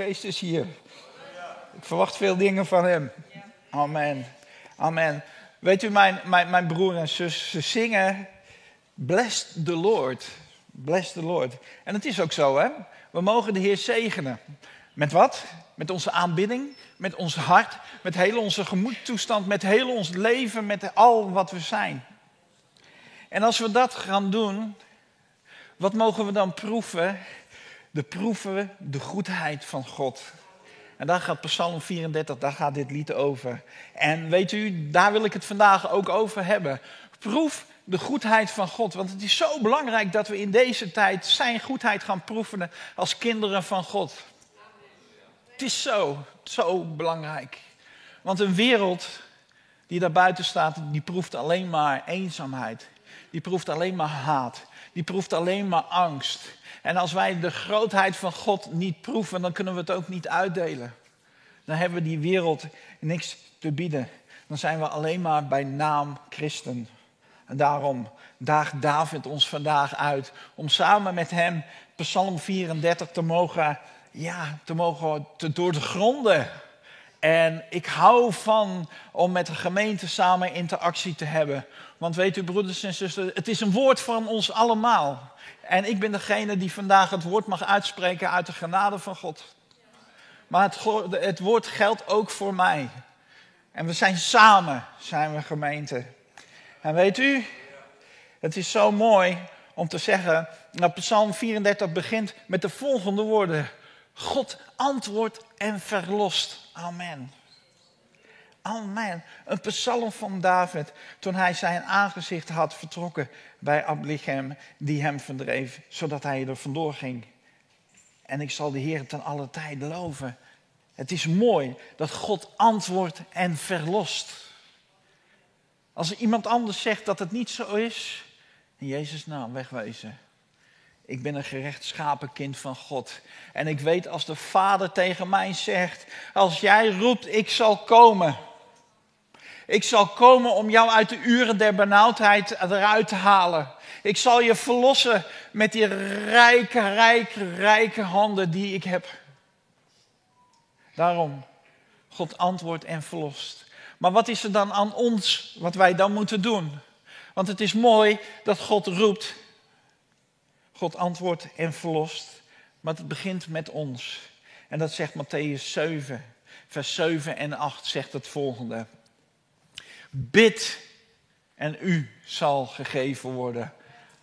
Geest is hier. Ik verwacht veel dingen van hem. Amen. Amen. Weet u, mijn, mijn, mijn broer en zus, ze zingen Bless the Lord. Bless the Lord. En het is ook zo, hè? We mogen de Heer zegenen. Met wat? Met onze aanbidding, met ons hart, met heel onze gemoedtoestand, met heel ons leven, met al wat we zijn. En als we dat gaan doen, wat mogen we dan proeven? De proeven de goedheid van God. En daar gaat Psalm 34, daar gaat dit lied over. En weet u, daar wil ik het vandaag ook over hebben. Proef de goedheid van God. Want het is zo belangrijk dat we in deze tijd zijn goedheid gaan proeven als kinderen van God. Het is zo, zo belangrijk. Want een wereld die daar buiten staat, die proeft alleen maar eenzaamheid. Die proeft alleen maar haat. Die proeft alleen maar angst. En als wij de grootheid van God niet proeven, dan kunnen we het ook niet uitdelen. Dan hebben we die wereld niks te bieden. Dan zijn we alleen maar bij naam christen. En daarom daagt David ons vandaag uit om samen met hem Psalm 34 te mogen, ja, te mogen te doorgronden. En ik hou van om met de gemeente samen interactie te hebben. Want weet u, broeders en zusters, het is een woord van ons allemaal. En ik ben degene die vandaag het woord mag uitspreken uit de genade van God. Maar het, het woord geldt ook voor mij. En we zijn samen, zijn we gemeente. En weet u, het is zo mooi om te zeggen, dat Psalm 34 begint met de volgende woorden. God antwoordt en verlost. Amen. Amen. Een psalm van David toen hij zijn aangezicht had vertrokken bij Ablichem die hem verdreef, zodat hij er vandoor ging. En ik zal de Heer ten alle tijden loven. Het is mooi dat God antwoordt en verlost. Als iemand anders zegt dat het niet zo is, in Jezus' naam wegwezen. Ik ben een gerechtschapen kind van God. En ik weet als de Vader tegen mij zegt: Als jij roept, ik zal komen. Ik zal komen om jou uit de uren der benauwdheid eruit te halen. Ik zal je verlossen met die rijke, rijke, rijke handen die ik heb. Daarom, God antwoordt en verlost. Maar wat is er dan aan ons wat wij dan moeten doen? Want het is mooi dat God roept. God antwoordt en verlost. Maar het begint met ons. En dat zegt Matthäus 7, vers 7 en 8 zegt het volgende. Bid en u zal gegeven worden.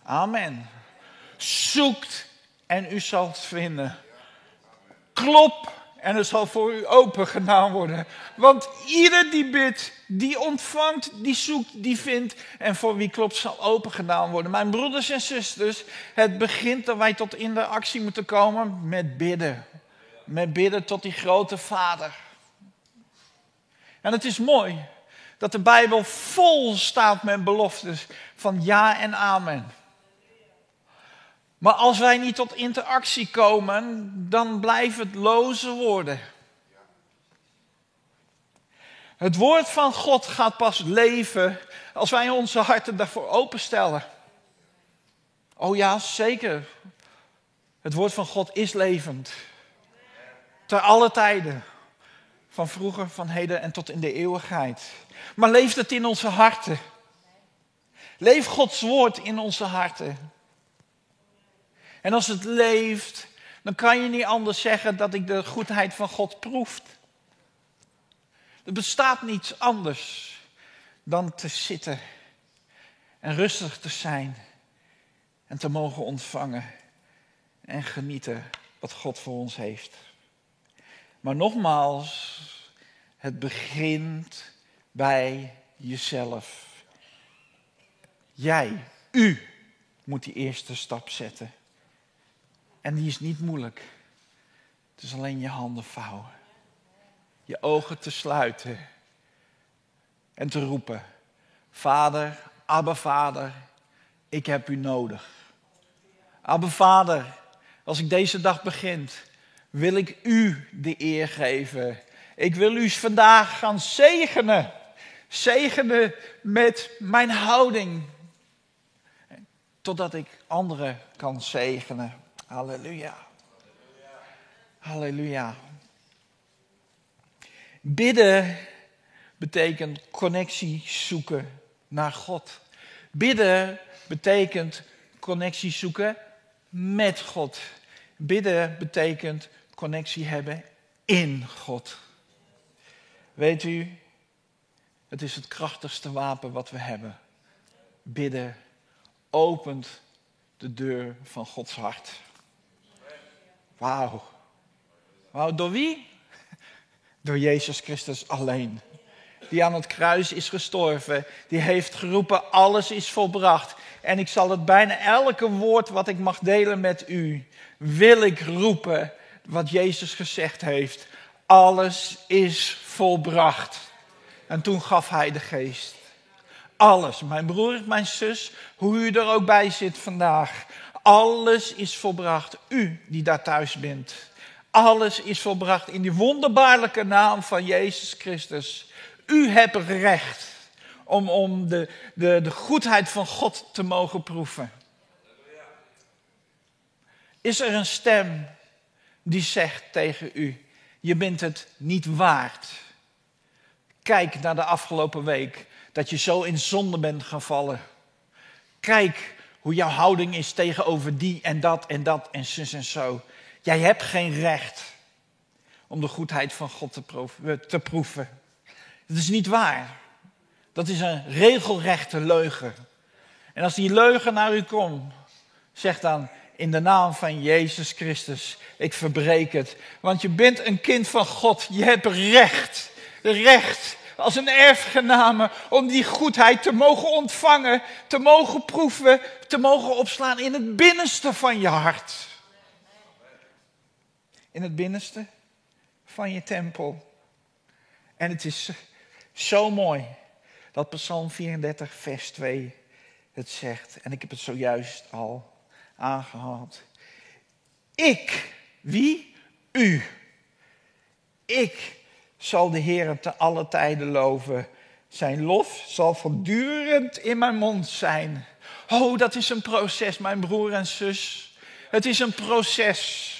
Amen. Zoekt en u zal vinden. Klop en het zal voor u open gedaan worden. Want ieder die bidt, die ontvangt, die zoekt, die vindt. En voor wie klopt zal open gedaan worden. Mijn broeders en zusters, het begint dat wij tot in de actie moeten komen met bidden. Met bidden tot die grote vader. En het is mooi dat de Bijbel vol staat met beloftes van ja en amen. Maar als wij niet tot interactie komen, dan blijft het loze woorden. Het woord van God gaat pas leven als wij onze harten daarvoor openstellen. Oh ja, zeker. Het woord van God is levend. Ter alle tijden. Van vroeger, van heden en tot in de eeuwigheid. Maar leeft het in onze harten? Leef Gods woord in onze harten? En als het leeft, dan kan je niet anders zeggen dat ik de goedheid van God proef. Er bestaat niets anders dan te zitten en rustig te zijn en te mogen ontvangen en genieten wat God voor ons heeft. Maar nogmaals, het begint bij jezelf. Jij, u moet die eerste stap zetten. En die is niet moeilijk. Het is alleen je handen vouwen. Je ogen te sluiten. En te roepen. Vader, Abba Vader, ik heb u nodig. Abba Vader, als ik deze dag begint, wil ik u de eer geven. Ik wil u vandaag gaan zegenen. Zegenen met mijn houding. Totdat ik anderen kan zegenen. Halleluja. Halleluja. Bidden betekent connectie zoeken naar God. Bidden betekent connectie zoeken met God. Bidden betekent connectie hebben in God. Weet u, het is het krachtigste wapen wat we hebben. Bidden opent de deur van Gods hart. Wauw. Wauw, door wie? Door Jezus Christus alleen. Die aan het kruis is gestorven. Die heeft geroepen, alles is volbracht. En ik zal het bijna elke woord wat ik mag delen met u, wil ik roepen wat Jezus gezegd heeft. Alles is volbracht. En toen gaf hij de geest. Alles, mijn broer, mijn zus, hoe u er ook bij zit vandaag. Alles is volbracht. U die daar thuis bent. Alles is volbracht in die wonderbaarlijke naam van Jezus Christus. U hebt recht om, om de, de, de goedheid van God te mogen proeven. Is er een stem die zegt tegen u: Je bent het niet waard? Kijk naar de afgelopen week dat je zo in zonde bent gevallen. Kijk hoe jouw houding is tegenover die en dat en dat en zus en zo. Jij hebt geen recht om de goedheid van God te proeven. Te proeven. Dat is niet waar. Dat is een regelrechte leugen. En als die leugen naar u komt, zeg dan in de naam van Jezus Christus, ik verbreek het. Want je bent een kind van God. Je hebt recht. Recht als een erfgename om die goedheid te mogen ontvangen, te mogen proeven, te mogen opslaan in het binnenste van je hart. In het binnenste van je tempel. En het is zo mooi dat Psalm 34, vers 2 het zegt. En ik heb het zojuist al aangehaald. Ik, wie? U. Ik zal de Heer te alle tijden loven. Zijn lof zal voortdurend in mijn mond zijn. Oh, dat is een proces, mijn broer en zus. Het is een proces.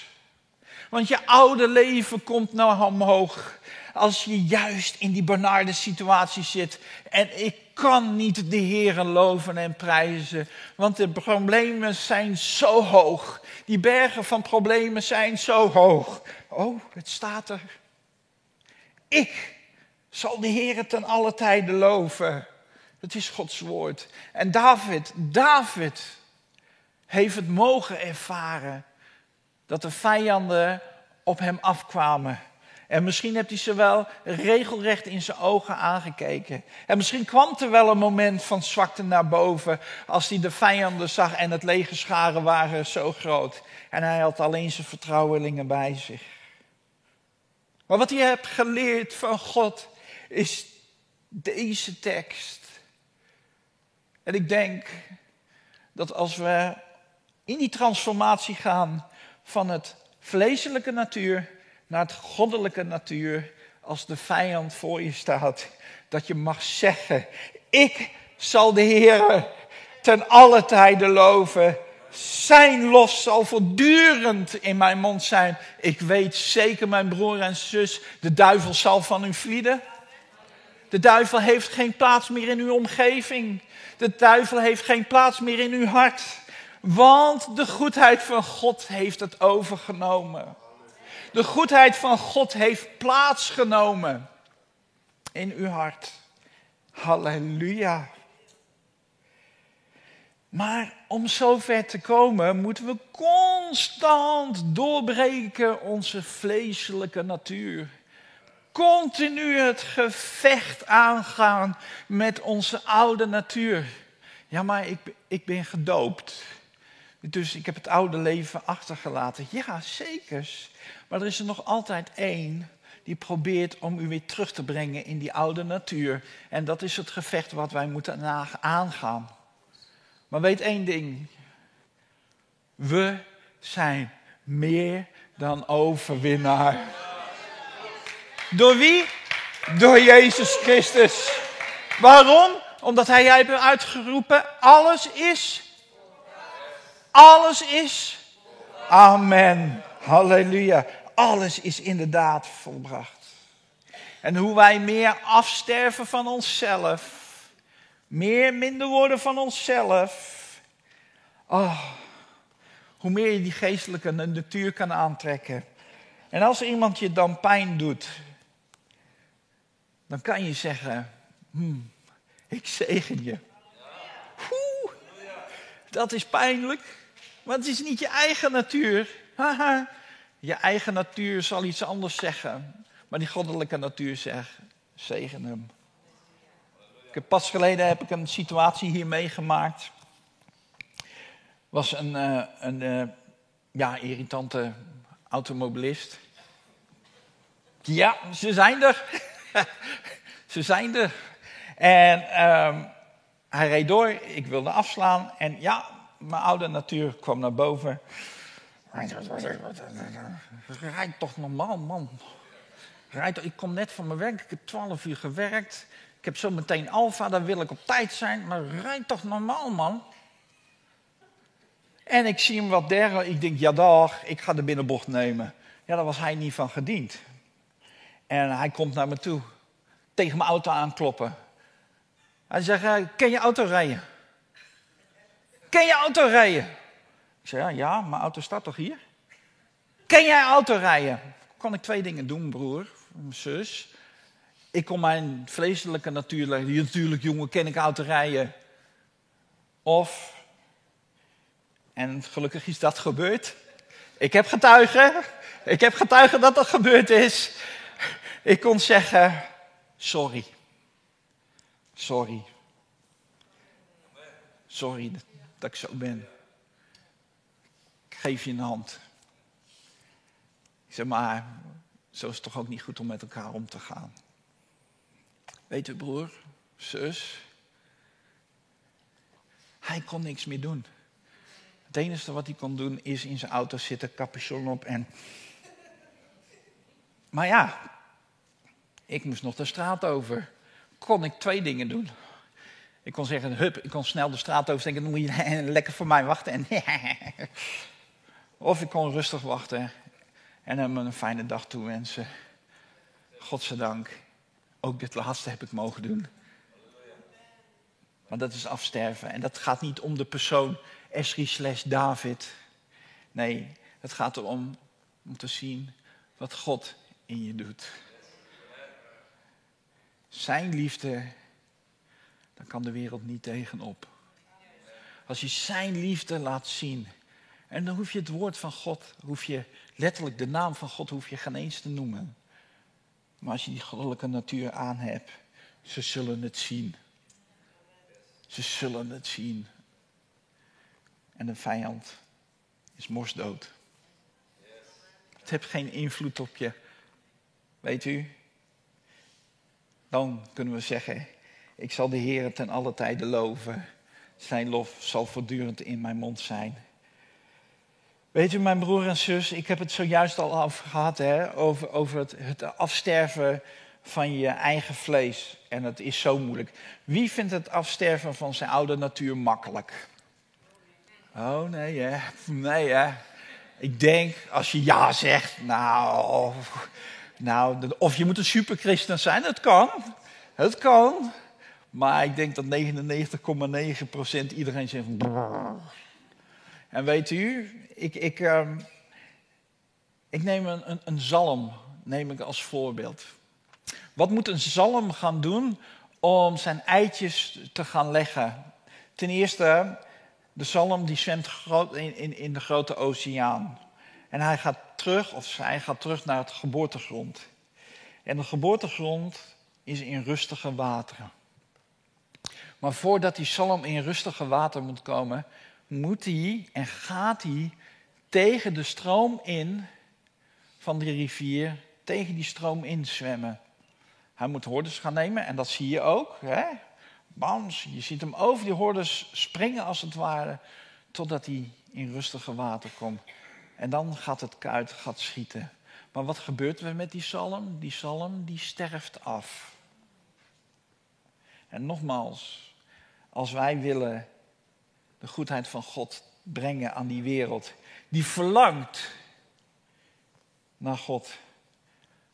Want je oude leven komt nou omhoog. Als je juist in die benarde situatie zit. En ik kan niet de Heer loven en prijzen. Want de problemen zijn zo hoog. Die bergen van problemen zijn zo hoog. Oh, het staat er. Ik zal de Heer ten alle tijden loven. Dat is Gods woord. En David, David heeft het mogen ervaren dat de vijanden op hem afkwamen. En misschien hebt hij ze wel regelrecht in zijn ogen aangekeken. En misschien kwam er wel een moment van zwakte naar boven als hij de vijanden zag en het legerscharen waren zo groot. En hij had alleen zijn vertrouwelingen bij zich. Maar wat je hebt geleerd van God is deze tekst. En ik denk dat als we in die transformatie gaan van het vleeselijke natuur naar het goddelijke natuur, als de vijand voor je staat, dat je mag zeggen: Ik zal de Heer ten alle tijden loven. Zijn los zal voortdurend in mijn mond zijn. Ik weet zeker, mijn broer en zus, de duivel zal van u vlieden. De duivel heeft geen plaats meer in uw omgeving. De duivel heeft geen plaats meer in uw hart. Want de goedheid van God heeft het overgenomen. De goedheid van God heeft plaatsgenomen in uw hart. Halleluja. Maar om zover te komen moeten we constant doorbreken onze vleeselijke natuur. Continu het gevecht aangaan met onze oude natuur. Ja, maar ik, ik ben gedoopt. Dus ik heb het oude leven achtergelaten. Ja, zeker. Maar er is er nog altijd één die probeert om u weer terug te brengen in die oude natuur. En dat is het gevecht wat wij moeten aangaan. Maar weet één ding. We zijn meer dan overwinnaar. Door wie? Door Jezus Christus. Waarom? Omdat hij jij hebt uitgeroepen, alles is. Alles is. Amen. Halleluja. Alles is inderdaad volbracht. En hoe wij meer afsterven van onszelf, meer minder worden van onszelf. Oh, hoe meer je die geestelijke natuur kan aantrekken. En als iemand je dan pijn doet, dan kan je zeggen, hmm, ik zegen je. Oeh, dat is pijnlijk, maar het is niet je eigen natuur. Haha, je eigen natuur zal iets anders zeggen, maar die goddelijke natuur zegt, zegen hem. Pas geleden heb ik een situatie hier meegemaakt. Was een, uh, een uh, ja, irritante automobilist. Ja, ze zijn er. ze zijn er. En um, hij reed door, ik wilde afslaan. En ja, mijn oude natuur kwam naar boven. Rijd toch normaal, man. Rijd, ik kom net van mijn werk, ik heb twaalf uur gewerkt. Ik heb zo meteen alfa, dan wil ik op tijd zijn. Maar rijd toch normaal, man. En ik zie hem wat dergelijke. Ik denk, ja dag, ik ga de binnenbocht nemen. Ja, daar was hij niet van gediend. En hij komt naar me toe. Tegen mijn auto aankloppen. Hij zegt, eh, ken je auto rijden? Ken je auto rijden? Ik zeg, ja, ja, mijn auto staat toch hier? Ken jij auto rijden? Kon ik twee dingen doen, broer, zus. Ik kon mijn vleeselijke natuur leggen. Natuurlijk, jongen, ken ik auto rijden. Of, en gelukkig is dat gebeurd. Ik heb getuigen. Ik heb getuigen dat dat gebeurd is. Ik kon zeggen, sorry. Sorry. Sorry dat ik zo ben. Geef je een hand. Ik zeg maar, zo is het toch ook niet goed om met elkaar om te gaan. Weet u, broer, zus, hij kon niks meer doen. Het enige wat hij kon doen is in zijn auto zitten, capuchon op en. Maar ja, ik moest nog de straat over. Kon ik twee dingen doen. Ik kon zeggen, hup, ik kon snel de straat over denken, dan moet je lekker voor mij wachten. En of ik kon rustig wachten en hem een fijne dag toewensen. Godzijdank, ook dit laatste heb ik mogen doen. Maar dat is afsterven. En dat gaat niet om de persoon Esri slash David. Nee, het gaat erom om te zien wat God in je doet. Zijn liefde, dan kan de wereld niet tegenop. Als je zijn liefde laat zien. En dan hoef je het woord van God, hoef je letterlijk de naam van God, hoef je geen eens te noemen. Maar als je die goddelijke natuur aan hebt, ze zullen het zien. Ze zullen het zien. En de vijand is morsdood. Het heeft geen invloed op je. Weet u? Dan kunnen we zeggen, ik zal de Heer ten alle tijde loven. Zijn lof zal voortdurend in mijn mond zijn. Weet u, mijn broer en zus, ik heb het zojuist al over gehad, hè, over, over het, het afsterven van je eigen vlees. En het is zo moeilijk. Wie vindt het afsterven van zijn oude natuur makkelijk? Oh nee, hè? Nee, hè? Ik denk, als je ja zegt, nou, nou, of je moet een superchristen zijn, dat kan. Het kan. Maar ik denk dat 99,9% iedereen zegt. En weet u, ik, ik, uh, ik neem een, een, een zalm neem ik als voorbeeld. Wat moet een zalm gaan doen om zijn eitjes te gaan leggen? Ten eerste, de zalm die zwemt in, in, in de grote oceaan. En hij gaat terug, of zij gaat terug naar het geboortegrond. En de geboortegrond is in rustige wateren. Maar voordat die zalm in rustige water moet komen, moet hij en gaat hij tegen de stroom in van die rivier, tegen die stroom in zwemmen. Hij moet hordes gaan nemen en dat zie je ook. Hè? Bams, je ziet hem over die hordes springen als het ware, totdat hij in rustige water komt. En dan gaat het kuit gaat schieten. Maar wat gebeurt er met die zalm? Die zalm die sterft af. En nogmaals, als wij willen de goedheid van God brengen aan die wereld, die verlangt, naar God,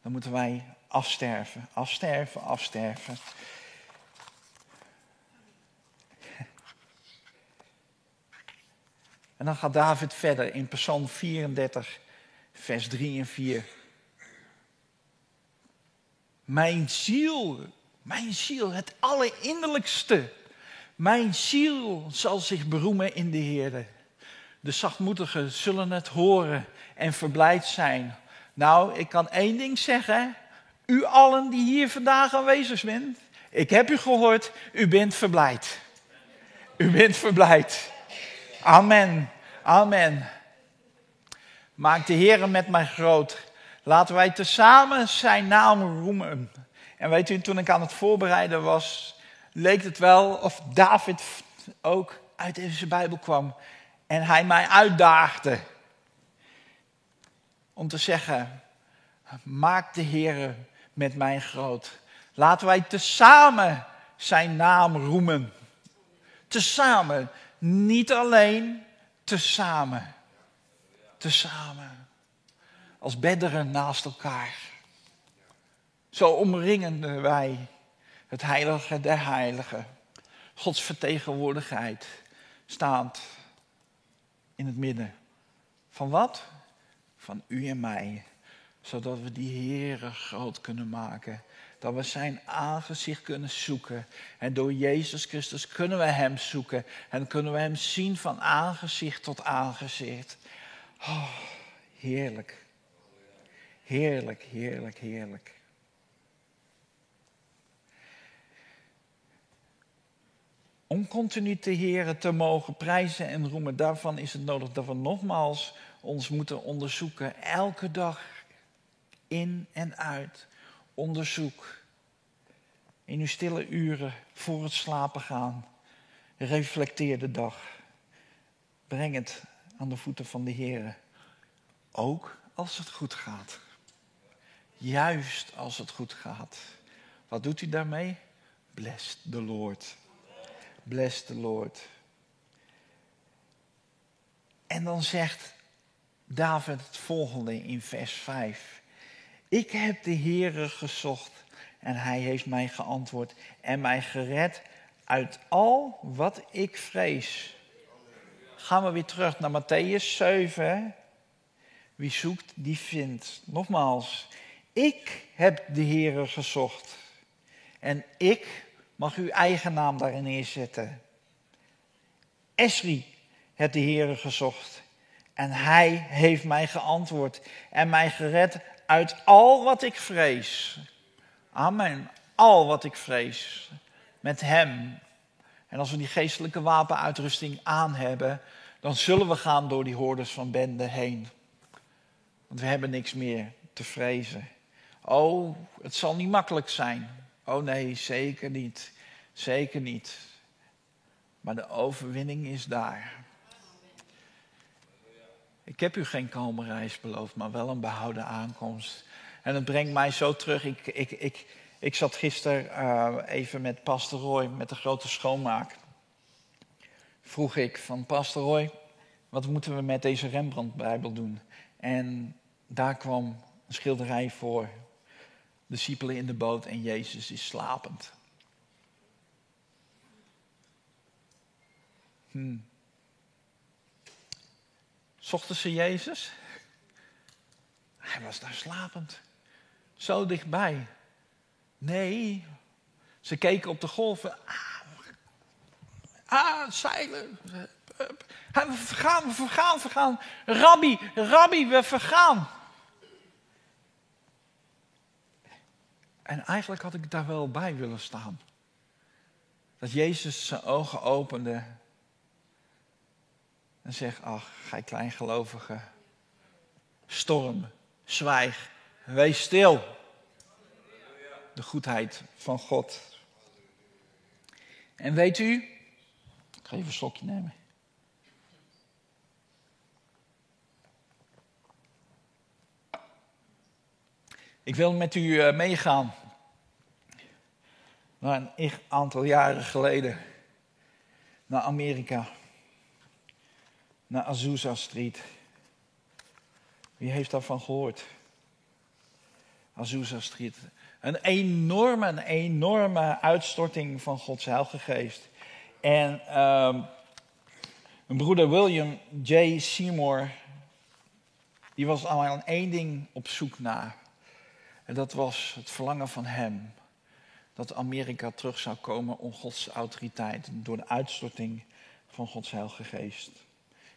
dan moeten wij afsterven, afsterven, afsterven. En dan gaat David verder in Psalm 34, vers 3 en 4. Mijn ziel, mijn ziel, het allerinnerlijkste. Mijn ziel zal zich beroemen in de Heer. De zachtmoedigen zullen het horen en verblijd zijn. Nou, ik kan één ding zeggen. U allen die hier vandaag aanwezig bent. Ik heb u gehoord, u bent verblijd. U bent verblijd. Amen. Amen. Maak de Heer met mij groot. Laten wij tezamen zijn naam roemen. En weet u, toen ik aan het voorbereiden was, leek het wel of David ook uit deze Bijbel kwam. En hij mij uitdaagde om te zeggen, maak de Heer met mij groot. Laten wij tezamen zijn naam roemen. Tezamen, niet alleen, tezamen. Tezamen. Als bedderen naast elkaar. Zo omringen wij het heilige der heiligen. Gods vertegenwoordigheid staand in het midden. Van wat? Van u en mij. Zodat we die Heere groot kunnen maken. Dat we zijn aangezicht kunnen zoeken. En door Jezus Christus kunnen we Hem zoeken. En kunnen we Hem zien van aangezicht tot aangezicht. Oh, heerlijk. Heerlijk, heerlijk, heerlijk. Om continu te heren te mogen prijzen en roemen, daarvan is het nodig dat we nogmaals ons moeten onderzoeken. Elke dag in en uit. Onderzoek. In uw stille uren voor het slapen gaan. Reflecteer de dag. Breng het aan de voeten van de Heer. Ook als het goed gaat. Juist als het goed gaat. Wat doet u daarmee? Bless the Lord. Bless the Lord. En dan zegt David het volgende in vers 5. Ik heb de Heere gezocht en hij heeft mij geantwoord en mij gered uit al wat ik vrees. Gaan we weer terug naar Matthäus 7. Wie zoekt, die vindt. Nogmaals, ik heb de Heere gezocht en ik mag uw eigen naam daarin neerzetten. Esri heeft de Heere gezocht. En hij heeft mij geantwoord en mij gered uit al wat ik vrees. Amen. Al wat ik vrees. Met hem. En als we die geestelijke wapenuitrusting aan hebben, dan zullen we gaan door die hordes van benden heen. Want we hebben niks meer te vrezen. Oh, het zal niet makkelijk zijn. Oh nee, zeker niet. Zeker niet. Maar de overwinning is daar. Ik heb u geen kalme reis beloofd, maar wel een behouden aankomst. En het brengt mij zo terug. Ik, ik, ik, ik zat gisteren uh, even met Pastor Roy, met de grote schoonmaak. Vroeg ik van Pastor Roy, wat moeten we met deze Rembrandt-bijbel doen? En daar kwam een schilderij voor discipelen in de boot en Jezus is slapend. Hmm. Zochten ze Jezus? Hij was daar slapend. Zo dichtbij. Nee, ze keken op de golven. Ah, ah zeilen. We vergaan, we vergaan, we vergaan. Rabbi, rabbi, we vergaan. En eigenlijk had ik daar wel bij willen staan. Dat Jezus zijn ogen opende en zegt, ach, gij kleingelovige, storm, zwijg, wees stil. De goedheid van God. En weet u, ik ga even een slokje nemen. Ik wil met u eh, meegaan naar een aantal jaren geleden naar Amerika, naar Azusa Street. Wie heeft daarvan gehoord? Azusa Street. Een enorme, een enorme uitstorting van Gods Heilige Geest. En uh, mijn broeder William J. Seymour, die was aan één ding op zoek naar. En dat was het verlangen van hem. Dat Amerika terug zou komen om Gods autoriteit door de uitstorting van Gods Heilige Geest.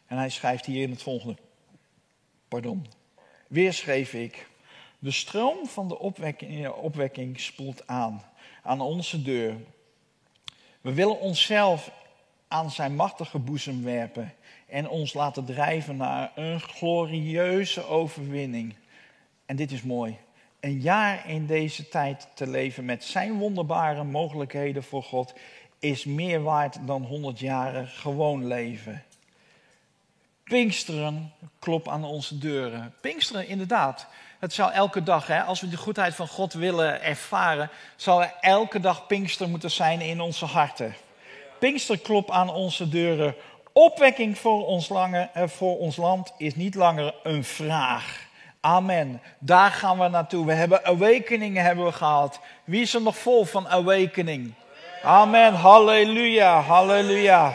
En hij schrijft hier in het volgende. Pardon. Weer schreef ik. De stroom van de opwekking, opwekking spoelt aan, aan onze deur. We willen onszelf aan zijn machtige boezem werpen en ons laten drijven naar een glorieuze overwinning. En dit is mooi. Een jaar in deze tijd te leven met zijn wonderbare mogelijkheden voor God is meer waard dan 100 jaren gewoon leven. Pinksteren klop aan onze deuren. Pinksteren, inderdaad. Het zou elke dag, hè, als we de goedheid van God willen ervaren, zou er elke dag Pinkster moeten zijn in onze harten. Pinkster klop aan onze deuren. Opwekking voor ons, lange, eh, voor ons land is niet langer een vraag. Amen. Daar gaan we naartoe. We hebben awakeningen hebben we gehad. Wie is er nog vol van awakening? Amen. Halleluja. Halleluja.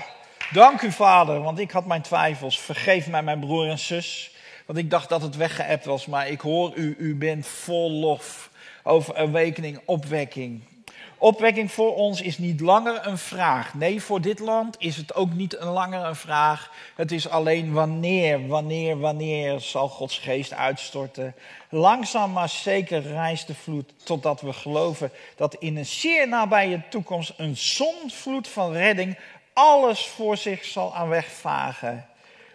Dank u, Vader, want ik had mijn twijfels. Vergeef mij, mijn broer en zus. Want ik dacht dat het weggeëpt was, maar ik hoor u, u bent vol lof over awakening, opwekking. Opwekking voor ons is niet langer een vraag. Nee, voor dit land is het ook niet een langer een vraag. Het is alleen wanneer, wanneer, wanneer zal Gods geest uitstorten. Langzaam maar zeker reist de vloed totdat we geloven dat in een zeer nabije toekomst een zonvloed van redding alles voor zich zal aan wegvagen.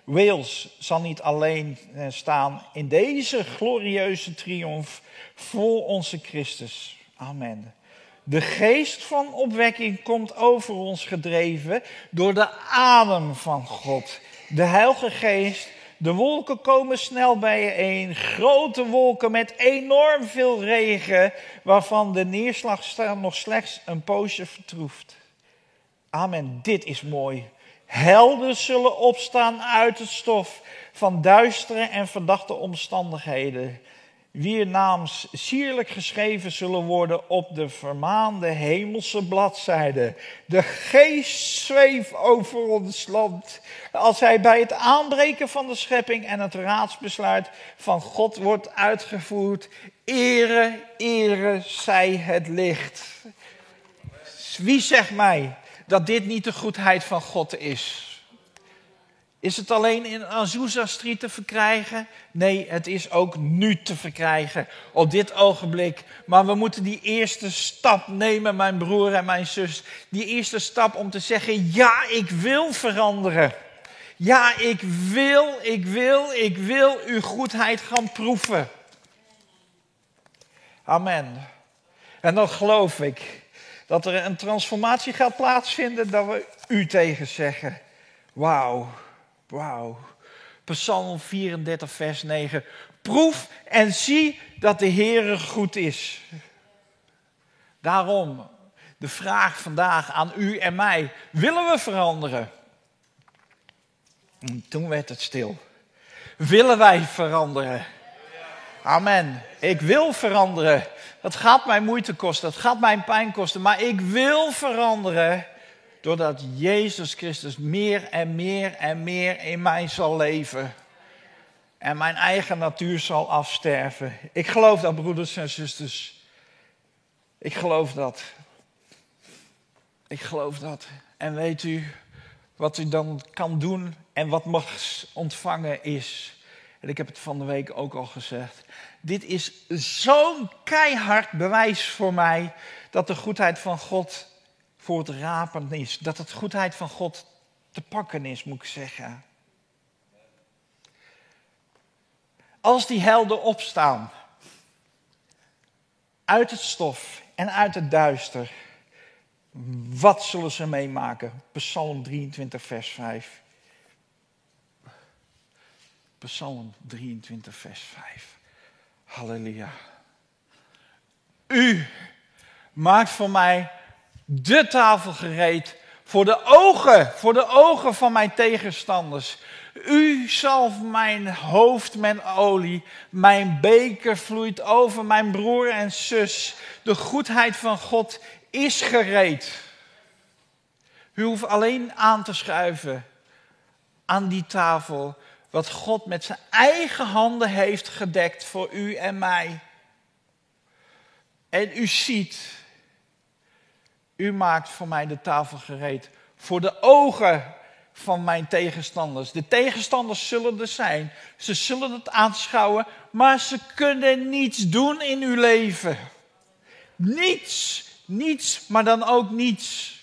Wales zal niet alleen eh, staan in deze glorieuze triomf voor onze Christus. Amen. De geest van opwekking komt over ons gedreven door de adem van God. De Heilige Geest, de wolken komen snel bijeen. Grote wolken met enorm veel regen, waarvan de neerslag nog slechts een poosje vertroeft. Amen, dit is mooi. Helden zullen opstaan uit het stof van duistere en verdachte omstandigheden wier naams sierlijk geschreven zullen worden op de vermaande hemelse bladzijde. De geest zweeft over ons land. Als hij bij het aanbreken van de schepping en het raadsbesluit van God wordt uitgevoerd. Ere, ere zij het licht. Wie zegt mij dat dit niet de goedheid van God is? Is het alleen in Azusa Street te verkrijgen? Nee, het is ook nu te verkrijgen, op dit ogenblik. Maar we moeten die eerste stap nemen, mijn broer en mijn zus. Die eerste stap om te zeggen, ja, ik wil veranderen. Ja, ik wil, ik wil, ik wil uw goedheid gaan proeven. Amen. En dan geloof ik dat er een transformatie gaat plaatsvinden, dat we u tegen zeggen. Wauw. Wauw. Psalm 34, vers 9. Proef en zie dat de Heere goed is. Daarom de vraag vandaag aan u en mij. Willen we veranderen? En toen werd het stil. Willen wij veranderen? Amen. Ik wil veranderen. Het gaat mij moeite kosten, het gaat mij pijn kosten, maar ik wil veranderen doordat Jezus Christus meer en meer en meer in mij zal leven. En mijn eigen natuur zal afsterven. Ik geloof dat, broeders en zusters. Ik geloof dat. Ik geloof dat. En weet u wat u dan kan doen en wat mag ontvangen is. En ik heb het van de week ook al gezegd. Dit is zo'n keihard bewijs voor mij dat de goedheid van God voor het rapen is. Dat het goedheid van God te pakken is, moet ik zeggen. Als die helden opstaan uit het stof en uit het duister, wat zullen ze meemaken? Psalm 23, vers 5. Psalm 23, vers 5. Halleluja. U maakt voor mij de tafel gereed voor de ogen, voor de ogen van mijn tegenstanders. U zalft mijn hoofd met olie. Mijn beker vloeit over mijn broer en zus. De goedheid van God is gereed. U hoeft alleen aan te schuiven aan die tafel wat God met zijn eigen handen heeft gedekt voor u en mij. En u ziet, u maakt voor mij de tafel gereed voor de ogen van mijn tegenstanders. De tegenstanders zullen er zijn. Ze zullen het aanschouwen, maar ze kunnen niets doen in uw leven. Niets, niets, maar dan ook niets.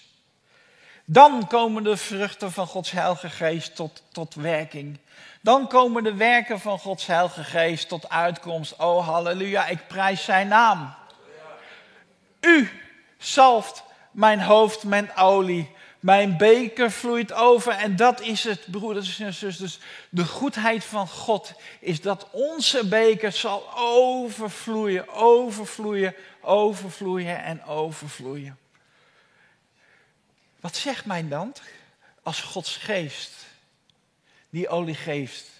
Dan komen de vruchten van Gods Heilige Geest tot, tot werking. Dan komen de werken van Gods Heilige Geest tot uitkomst. Oh halleluja, ik prijs zijn naam. U zalft mijn hoofd met olie. Mijn beker vloeit over. En dat is het, broeders en zusters. De goedheid van God is dat onze beker zal overvloeien, overvloeien, overvloeien en overvloeien. Wat zegt mij dan als Gods geest die olie geeft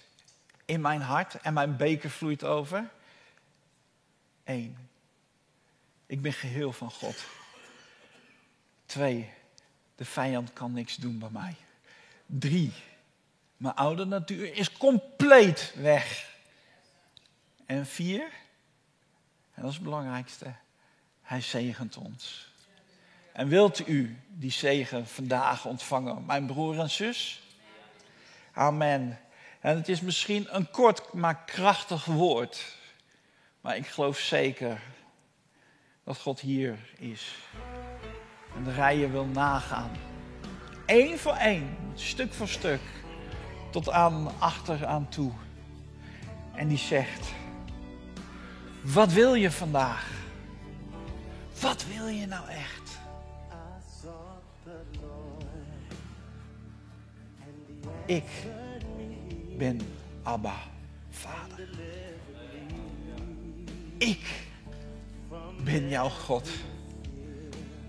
in mijn hart en mijn beker vloeit over? Eén, ik ben geheel van God. Twee, de vijand kan niks doen bij mij. Drie, mijn oude natuur is compleet weg. En vier, en dat is het belangrijkste, hij zegent ons. En wilt u die zegen vandaag ontvangen, mijn broer en zus? Amen. En het is misschien een kort maar krachtig woord. Maar ik geloof zeker dat God hier is. En de rijen wil nagaan. Eén voor één, stuk voor stuk. Tot aan achter aan toe. En die zegt: Wat wil je vandaag? Wat wil je nou echt? Ik ben Abba, Vader. Ik ben jouw God.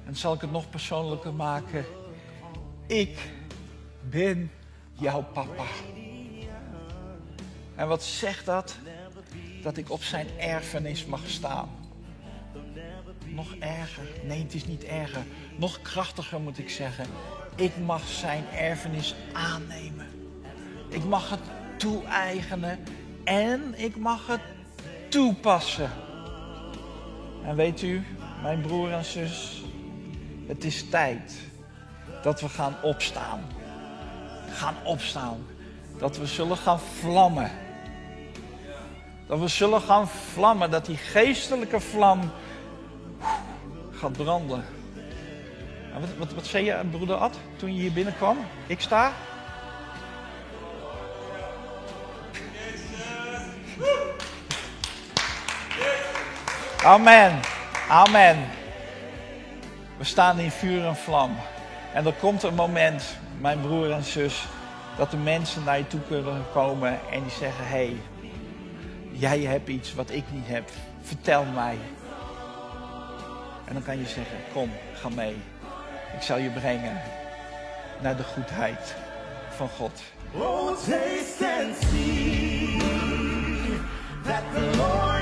En zal ik het nog persoonlijker maken? Ik ben jouw papa. En wat zegt dat? Dat ik op zijn erfenis mag staan. Nog erger. Nee, het is niet erger. Nog krachtiger moet ik zeggen. Ik mag zijn erfenis aannemen. Ik mag het toe-eigenen en ik mag het toepassen. En weet u, mijn broer en zus, het is tijd dat we gaan opstaan. Gaan opstaan. Dat we zullen gaan vlammen. Dat we zullen gaan vlammen. Dat die geestelijke vlam gaat branden. Wat, wat, wat zei je, broeder Ad, toen je hier binnenkwam? Ik sta? Amen. Amen. We staan in vuur en vlam. En er komt een moment, mijn broer en zus, dat de mensen naar je toe kunnen komen en die zeggen: Hé, hey, jij hebt iets wat ik niet heb. Vertel mij. En dan kan je zeggen: Kom, ga mee. Ik zal je brengen naar de goedheid van God. Oh, taste and that the